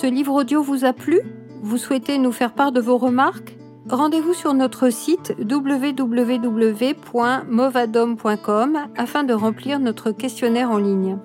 Ce livre audio vous a plu? Vous souhaitez nous faire part de vos remarques? Rendez-vous sur notre site www.movadom.com afin de remplir notre questionnaire en ligne.